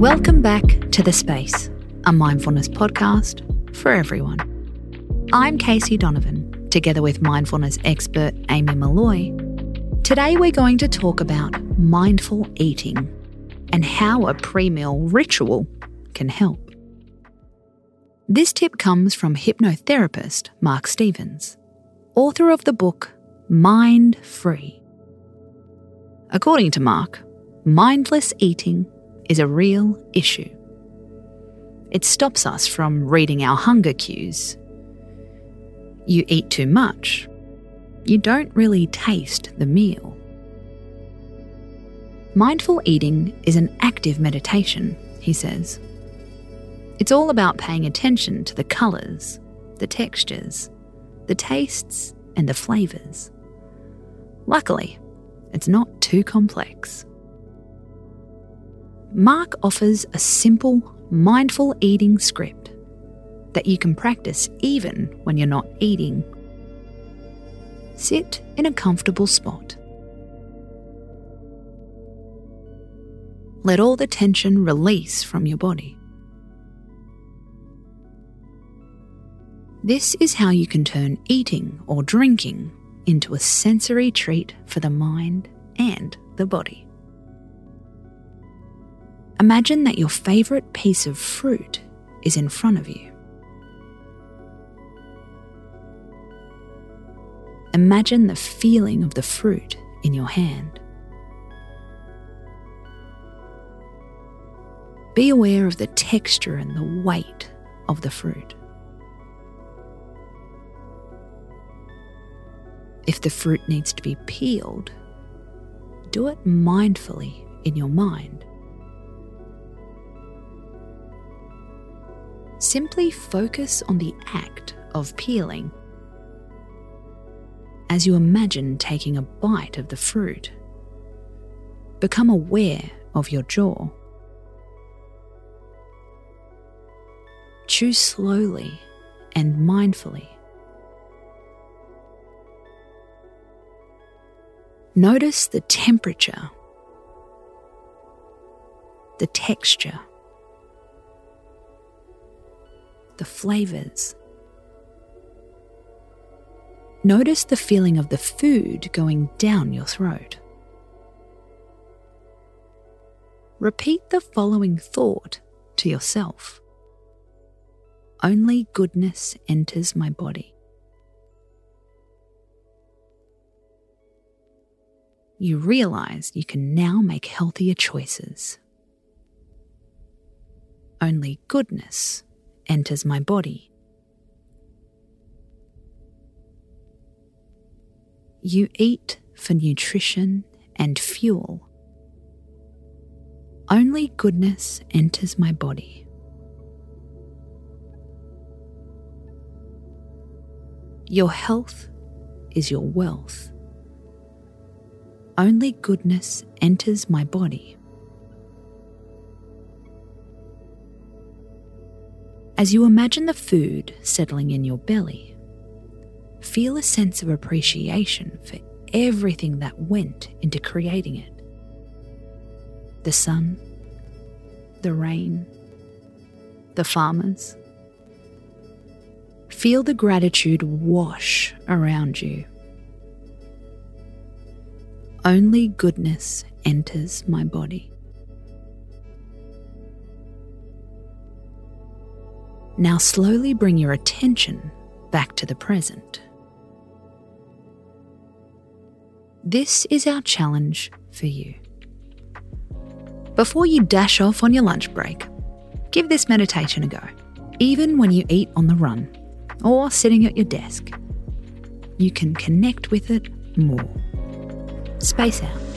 Welcome back to The Space, a mindfulness podcast for everyone. I'm Casey Donovan, together with mindfulness expert Amy Molloy. Today we're going to talk about mindful eating and how a pre meal ritual can help. This tip comes from hypnotherapist Mark Stephens, author of the book Mind Free. According to Mark, mindless eating is a real issue. It stops us from reading our hunger cues. You eat too much, you don't really taste the meal. Mindful eating is an active meditation, he says. It's all about paying attention to the colours, the textures, the tastes, and the flavours. Luckily, it's not too complex. Mark offers a simple, mindful eating script that you can practice even when you're not eating. Sit in a comfortable spot. Let all the tension release from your body. This is how you can turn eating or drinking into a sensory treat for the mind and the body. Imagine that your favourite piece of fruit is in front of you. Imagine the feeling of the fruit in your hand. Be aware of the texture and the weight of the fruit. If the fruit needs to be peeled, do it mindfully in your mind. Simply focus on the act of peeling. As you imagine taking a bite of the fruit, become aware of your jaw. Chew slowly and mindfully. Notice the temperature, the texture the flavours. Notice the feeling of the food going down your throat. Repeat the following thought to yourself Only goodness enters my body. You realize you can now make healthier choices. Only goodness enters my body. You eat for nutrition and fuel. Only goodness enters my body. Your health is your wealth. Only goodness enters my body. As you imagine the food settling in your belly, feel a sense of appreciation for everything that went into creating it the sun, the rain, the farmers. Feel the gratitude wash around you. Only goodness enters my body. Now slowly bring your attention back to the present. This is our challenge for you. Before you dash off on your lunch break, give this meditation a go, even when you eat on the run or sitting at your desk. You can connect with it more. Space out.